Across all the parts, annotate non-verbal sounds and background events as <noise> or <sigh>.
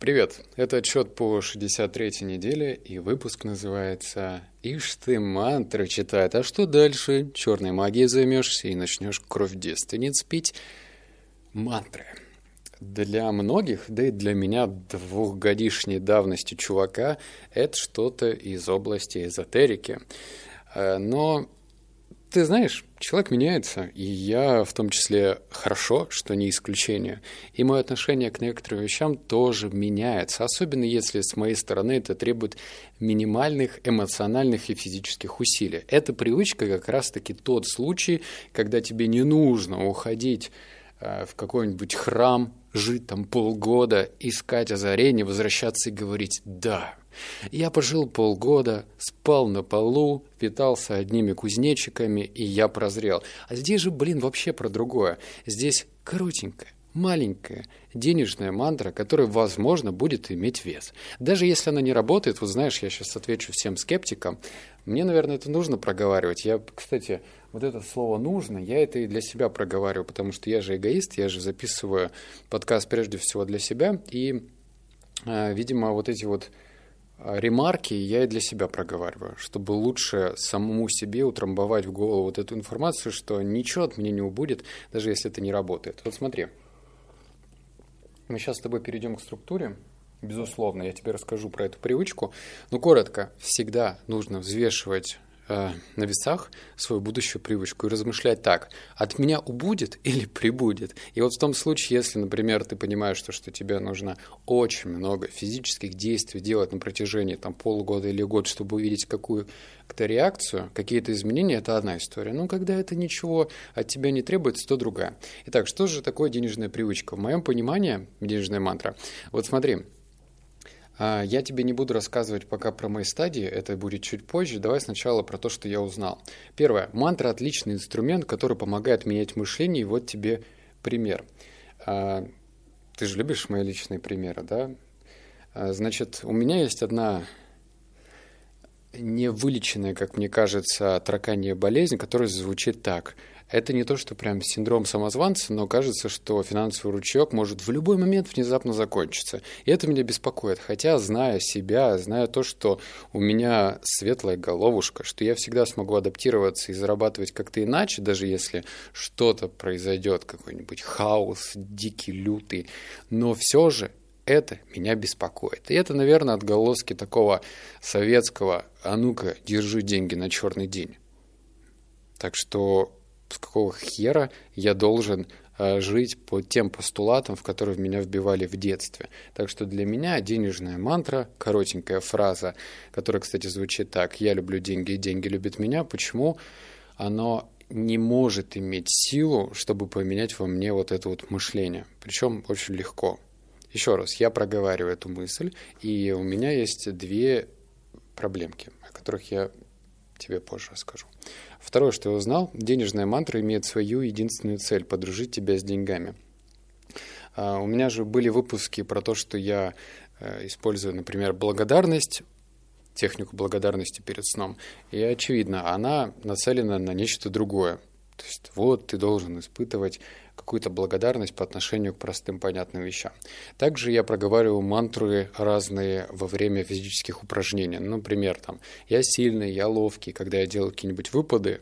Привет, это отчет по 63-й неделе, и выпуск называется «Ишь ты мантры читает, а что дальше? Черной магией займешься и начнешь кровь девственниц пить?» Мантры. Для многих, да и для меня двухгодишней давности чувака, это что-то из области эзотерики. Э, но ты знаешь, человек меняется, и я в том числе хорошо, что не исключение. И мое отношение к некоторым вещам тоже меняется, особенно если с моей стороны это требует минимальных эмоциональных и физических усилий. Эта привычка как раз-таки тот случай, когда тебе не нужно уходить в какой-нибудь храм, жить там полгода, искать озарение, возвращаться и говорить «да». Я пожил полгода, спал на полу, питался одними кузнечиками, и я прозрел. А здесь же, блин, вообще про другое. Здесь коротенькое, маленькая денежная мантра, которая, возможно, будет иметь вес. Даже если она не работает, вот знаешь, я сейчас отвечу всем скептикам, мне, наверное, это нужно проговаривать. Я, кстати, вот это слово «нужно», я это и для себя проговариваю, потому что я же эгоист, я же записываю подкаст прежде всего для себя, и, э, видимо, вот эти вот э, ремарки я и для себя проговариваю, чтобы лучше самому себе утрамбовать в голову вот эту информацию, что ничего от меня не убудет, даже если это не работает. Вот смотри, мы сейчас с тобой перейдем к структуре, безусловно, я тебе расскажу про эту привычку, но коротко, всегда нужно взвешивать э, на весах свою будущую привычку и размышлять так, от меня убудет или прибудет. И вот в том случае, если, например, ты понимаешь, что, что тебе нужно очень много физических действий делать на протяжении там, полугода или год, чтобы увидеть какую-то реакцию, какие-то изменения, это одна история. Но когда это ничего от тебя не требуется, то другая. Итак, что же такое денежная привычка? В моем понимании денежная мантра. Вот смотри, я тебе не буду рассказывать пока про мои стадии, это будет чуть позже. Давай сначала про то, что я узнал. Первое. Мантра – отличный инструмент, который помогает менять мышление. И вот тебе пример. А, ты же любишь мои личные примеры, да? А, значит, у меня есть одна невылеченная, как мне кажется, тараканья болезнь, которая звучит так – это не то, что прям синдром самозванца, но кажется, что финансовый ручеек может в любой момент внезапно закончиться. И это меня беспокоит. Хотя, зная себя, зная то, что у меня светлая головушка, что я всегда смогу адаптироваться и зарабатывать как-то иначе, даже если что-то произойдет, какой-нибудь хаос, дикий, лютый. Но все же это меня беспокоит. И это, наверное, отголоски такого советского «а ну-ка, держи деньги на черный день». Так что с какого хера я должен э, жить по тем постулатам, в которые меня вбивали в детстве. Так что для меня денежная мантра, коротенькая фраза, которая, кстати, звучит так «Я люблю деньги, и деньги любят меня». Почему? Оно не может иметь силу, чтобы поменять во мне вот это вот мышление. Причем очень легко. Еще раз, я проговариваю эту мысль, и у меня есть две проблемки, о которых я тебе позже расскажу. Второе, что я узнал, денежная мантра имеет свою единственную цель – подружить тебя с деньгами. А, у меня же были выпуски про то, что я э, использую, например, благодарность, технику благодарности перед сном. И очевидно, она нацелена на нечто другое. То есть вот ты должен испытывать какую-то благодарность по отношению к простым понятным вещам. Также я проговариваю мантры разные во время физических упражнений. Ну, например, там, я сильный, я ловкий, когда я делаю какие-нибудь выпады,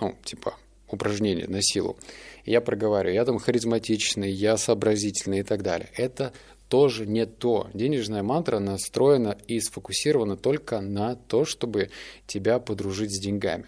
ну, типа упражнения на силу, я проговариваю, я там харизматичный, я сообразительный и так далее. Это тоже не то. Денежная мантра настроена и сфокусирована только на то, чтобы тебя подружить с деньгами.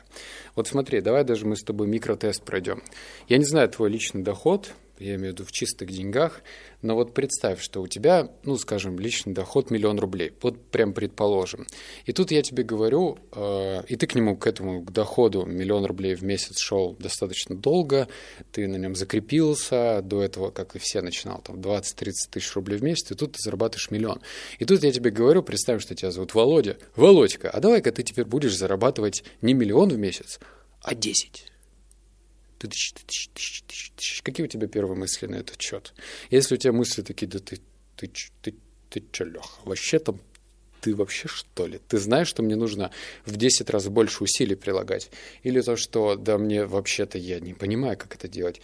Вот смотри, давай даже мы с тобой микротест пройдем. Я не знаю твой личный доход, я имею в виду в чистых деньгах, но вот представь, что у тебя, ну, скажем, личный доход миллион рублей, вот прям предположим. И тут я тебе говорю, э, и ты к нему, к этому, к доходу миллион рублей в месяц шел достаточно долго, ты на нем закрепился, до этого, как и все, начинал там 20-30 тысяч рублей в месяц, и тут ты зарабатываешь миллион. И тут я тебе говорю, представь, что тебя зовут Володя. Володька, а давай-ка ты теперь будешь зарабатывать не миллион в месяц, а 10 Какие у тебя первые мысли на этот счет? Если у тебя мысли такие, да ты, ты, ты, ты, чё, Леха, вообще там ты вообще что ли? Ты знаешь, что мне нужно в 10 раз больше усилий прилагать? Или то, что да мне вообще-то я не понимаю, как это делать?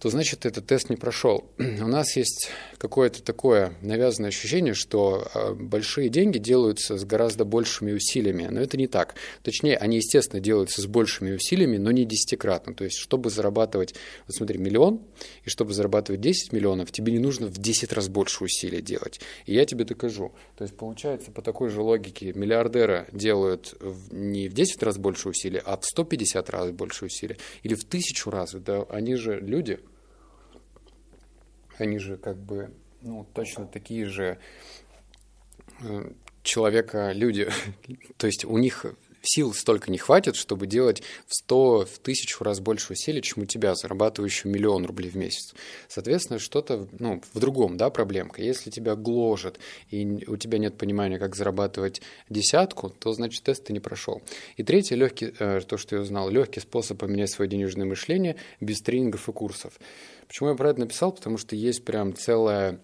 То значит этот тест не прошел. <clears throat> У нас есть какое-то такое навязанное ощущение, что а, большие деньги делаются с гораздо большими усилиями, но это не так. Точнее, они, естественно, делаются с большими усилиями, но не десятикратно. То есть, чтобы зарабатывать, вот смотри, миллион, и чтобы зарабатывать 10 миллионов, тебе не нужно в 10 раз больше усилий делать. И я тебе докажу. То есть, получается, по такой же логике, миллиардеры делают не в 10 раз больше усилий, а в 150 раз больше усилий. Или в тысячу раз. Да, они же люди, они же как бы ну, точно такие же э, человека люди. <laughs> То есть у них сил столько не хватит, чтобы делать в сто, в тысячу раз больше усилий, чем у тебя, зарабатывающего миллион рублей в месяц. Соответственно, что-то ну, в другом, да, проблемка. Если тебя гложет, и у тебя нет понимания, как зарабатывать десятку, то, значит, тест ты не прошел. И третье, легкий, э, то, что я узнал, легкий способ поменять свое денежное мышление без тренингов и курсов. Почему я про это написал? Потому что есть прям целая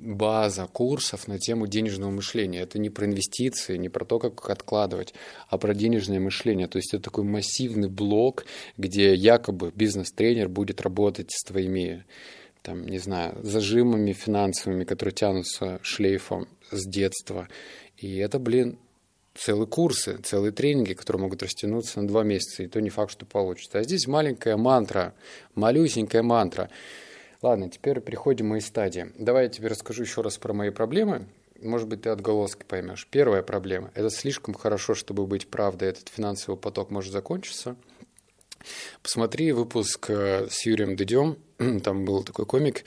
база курсов на тему денежного мышления. Это не про инвестиции, не про то, как откладывать, а про денежное мышление. То есть это такой массивный блок, где якобы бизнес-тренер будет работать с твоими там, не знаю, зажимами финансовыми, которые тянутся шлейфом с детства. И это, блин, целые курсы, целые тренинги, которые могут растянуться на два месяца, и то не факт, что получится. А здесь маленькая мантра, малюсенькая мантра. Ладно, теперь переходим к моей стадии. Давай я тебе расскажу еще раз про мои проблемы. Может быть, ты отголоски поймешь. Первая проблема – это слишком хорошо, чтобы быть правдой. Этот финансовый поток может закончиться. Посмотри выпуск э, с Юрием Дудем. <clears throat> Там был такой комик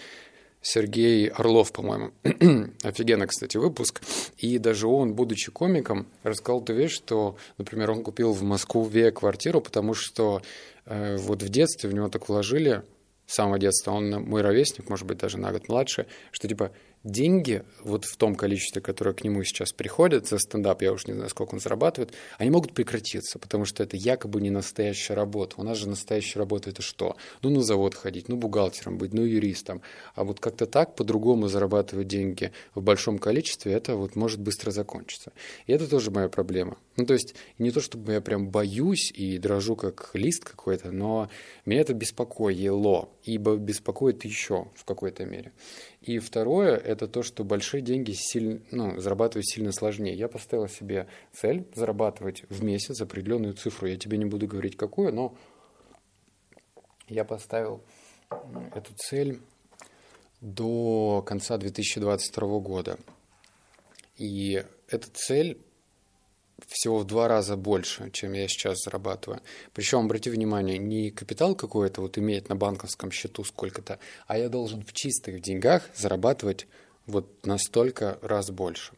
Сергей Орлов, по-моему. <clears throat> Офигенно, кстати, выпуск. И даже он, будучи комиком, рассказал ту вещь, что, например, он купил в Москве квартиру, потому что э, вот в детстве в него так вложили, с самого детства, он мой ровесник, может быть, даже на год младше, что типа деньги вот в том количестве, которое к нему сейчас приходит за стендап, я уж не знаю, сколько он зарабатывает, они могут прекратиться, потому что это якобы не настоящая работа. У нас же настоящая работа это что? Ну, на завод ходить, ну, бухгалтером быть, ну, юристом. А вот как-то так по-другому зарабатывать деньги в большом количестве, это вот может быстро закончиться. И это тоже моя проблема. Ну, то есть не то, чтобы я прям боюсь и дрожу как лист какой-то, но меня это беспокоило, ибо беспокоит еще в какой-то мере. И второе – это то, что большие деньги сильно, ну, зарабатывать сильно сложнее. Я поставил себе цель зарабатывать в месяц определенную цифру. Я тебе не буду говорить, какую, но я поставил эту цель до конца 2022 года. И эта цель всего в два раза больше, чем я сейчас зарабатываю. Причем, обрати внимание, не капитал какой-то вот иметь на банковском счету сколько-то, а я должен в чистых деньгах зарабатывать вот настолько раз больше.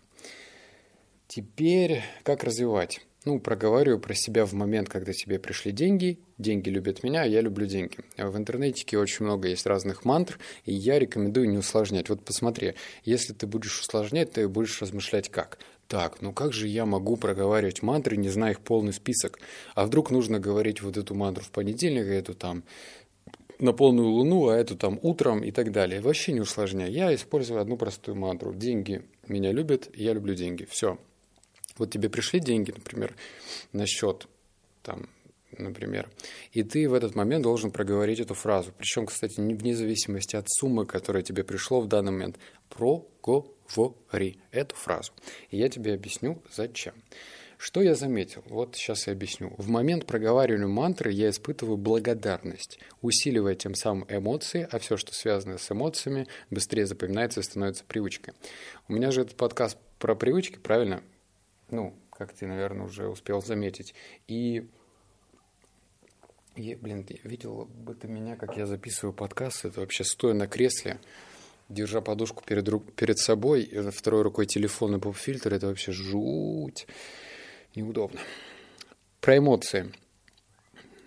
Теперь как развивать? Ну, проговариваю про себя в момент, когда тебе пришли деньги. Деньги любят меня, а я люблю деньги. В интернете очень много есть разных мантр, и я рекомендую не усложнять. Вот посмотри, если ты будешь усложнять, ты будешь размышлять как? так, ну как же я могу проговаривать мантры, не зная их полный список? А вдруг нужно говорить вот эту мантру в понедельник, а эту там на полную луну, а эту там утром и так далее. Вообще не усложняй. Я использую одну простую мантру. Деньги меня любят, я люблю деньги. Все. Вот тебе пришли деньги, например, на счет, там, например, и ты в этот момент должен проговорить эту фразу. Причем, кстати, вне зависимости от суммы, которая тебе пришло в данный момент. Проговори эту фразу. И я тебе объясню, зачем. Что я заметил? Вот сейчас я объясню. В момент проговаривания мантры я испытываю благодарность, усиливая тем самым эмоции, а все, что связано с эмоциями, быстрее запоминается и становится привычкой. У меня же этот подкаст про привычки, правильно? Ну, как ты, наверное, уже успел заметить. И и, блин, видел бы ты меня, как я записываю подкаст, это вообще стоя на кресле, держа подушку перед, рук, перед собой, и второй рукой телефон и поп-фильтр, это вообще жуть. Неудобно. Про эмоции.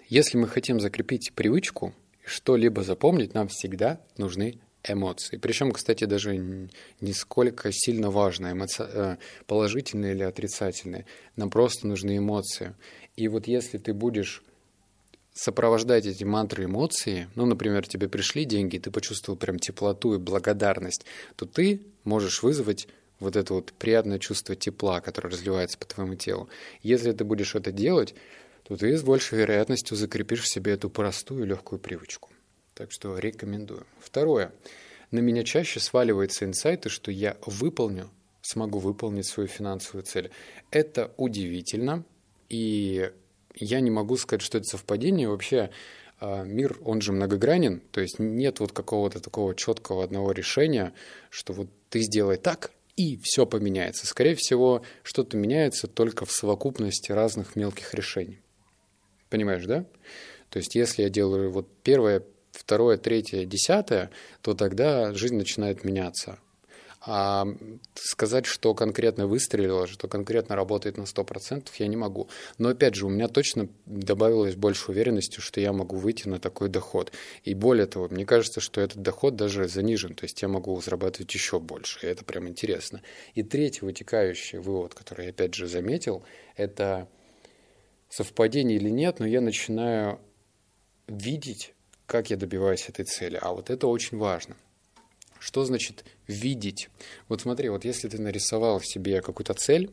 Если мы хотим закрепить привычку, что-либо запомнить, нам всегда нужны эмоции. Причем, кстати, даже не сколько сильно важно, эмоци... Э, положительные или отрицательные. Нам просто нужны эмоции. И вот если ты будешь сопровождать эти мантры эмоции, ну, например, тебе пришли деньги, ты почувствовал прям теплоту и благодарность, то ты можешь вызвать вот это вот приятное чувство тепла, которое разливается по твоему телу. Если ты будешь это делать, то ты с большей вероятностью закрепишь в себе эту простую легкую привычку. Так что рекомендую. Второе. На меня чаще сваливаются инсайты, что я выполню, смогу выполнить свою финансовую цель. Это удивительно, и я не могу сказать, что это совпадение. Вообще а, мир, он же многогранен, то есть нет вот какого-то такого четкого одного решения, что вот ты сделай так, и все поменяется. Скорее всего, что-то меняется только в совокупности разных мелких решений. Понимаешь, да? То есть если я делаю вот первое, второе, третье, десятое, то тогда жизнь начинает меняться. А сказать, что конкретно выстрелило, что конкретно работает на 100%, я не могу. Но опять же, у меня точно добавилось больше уверенности, что я могу выйти на такой доход. И более того, мне кажется, что этот доход даже занижен, то есть я могу зарабатывать еще больше, и это прям интересно. И третий вытекающий вывод, который я опять же заметил, это совпадение или нет, но я начинаю видеть, как я добиваюсь этой цели. А вот это очень важно – что значит видеть? Вот смотри, вот если ты нарисовал себе какую-то цель,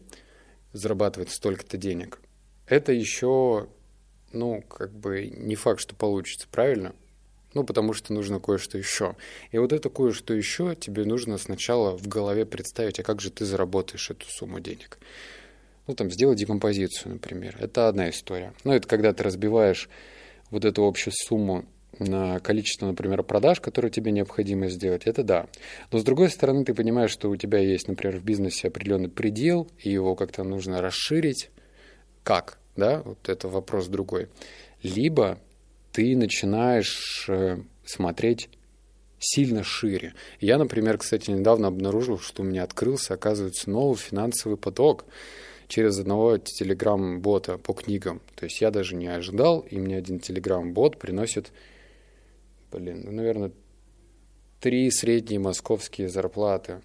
зарабатывать столько-то денег, это еще, ну, как бы не факт, что получится, правильно? Ну, потому что нужно кое-что еще. И вот это кое-что еще тебе нужно сначала в голове представить, а как же ты заработаешь эту сумму денег. Ну, там, сделать декомпозицию, например. Это одна история. Ну, это когда ты разбиваешь вот эту общую сумму на количество, например, продаж, которые тебе необходимо сделать, это да. Но с другой стороны, ты понимаешь, что у тебя есть, например, в бизнесе определенный предел, и его как-то нужно расширить. Как? Да, вот это вопрос другой. Либо ты начинаешь э, смотреть сильно шире. Я, например, кстати, недавно обнаружил, что у меня открылся, оказывается, новый финансовый поток через одного телеграм-бота по книгам. То есть я даже не ожидал, и мне один телеграм-бот приносит блин, ну, наверное, три средние московские зарплаты.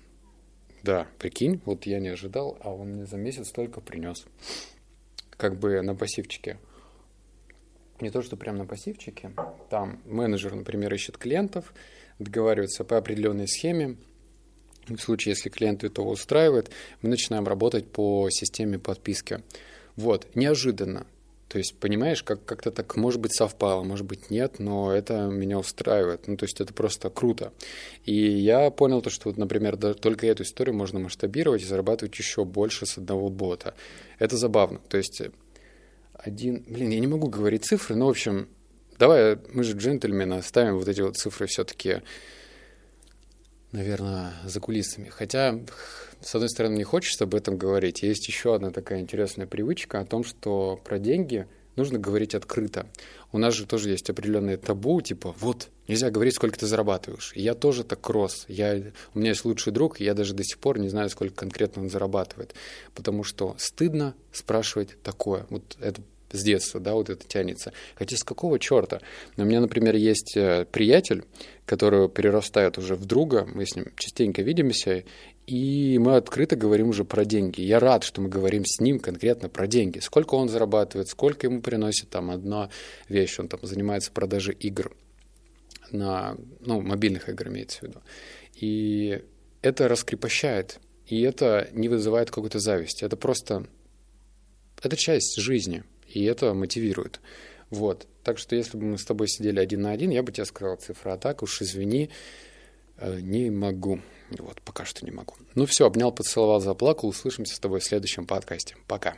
Да, прикинь, вот я не ожидал, а он мне за месяц столько принес. Как бы на пассивчике. Не то, что прям на пассивчике. Там менеджер, например, ищет клиентов, договаривается по определенной схеме. В случае, если клиенту это устраивает, мы начинаем работать по системе подписки. Вот, неожиданно. То есть, понимаешь, как- как-то так, может быть, совпало, может быть, нет, но это меня устраивает. Ну, то есть, это просто круто. И я понял то, что, вот, например, да, только эту историю можно масштабировать и зарабатывать еще больше с одного бота. Это забавно. То есть, один... Блин, я не могу говорить цифры, но, в общем, давай, мы же джентльмены, оставим вот эти вот цифры все-таки, наверное, за кулисами. Хотя с одной стороны, не хочется об этом говорить. Есть еще одна такая интересная привычка о том, что про деньги нужно говорить открыто. У нас же тоже есть определенное табу, типа, вот, нельзя говорить, сколько ты зарабатываешь. Я тоже так рос. Я, у меня есть лучший друг, и я даже до сих пор не знаю, сколько конкретно он зарабатывает. Потому что стыдно спрашивать такое. Вот это с детства, да, вот это тянется. Хотя с какого черта? У меня, например, есть э, приятель, который перерастает уже в друга, мы с ним частенько видимся, и мы открыто говорим уже про деньги. Я рад, что мы говорим с ним конкретно про деньги. Сколько он зарабатывает, сколько ему приносит там одна вещь. Он там занимается продажей игр на, ну, мобильных игр имеется в виду. И это раскрепощает, и это не вызывает какой-то зависти. Это просто, это часть жизни, и это мотивирует. Вот. Так что если бы мы с тобой сидели один на один, я бы тебе сказал цифру, а так уж извини, э, не могу. Вот, пока что не могу. Ну все, обнял, поцеловал, заплакал. Услышимся с тобой в следующем подкасте. Пока.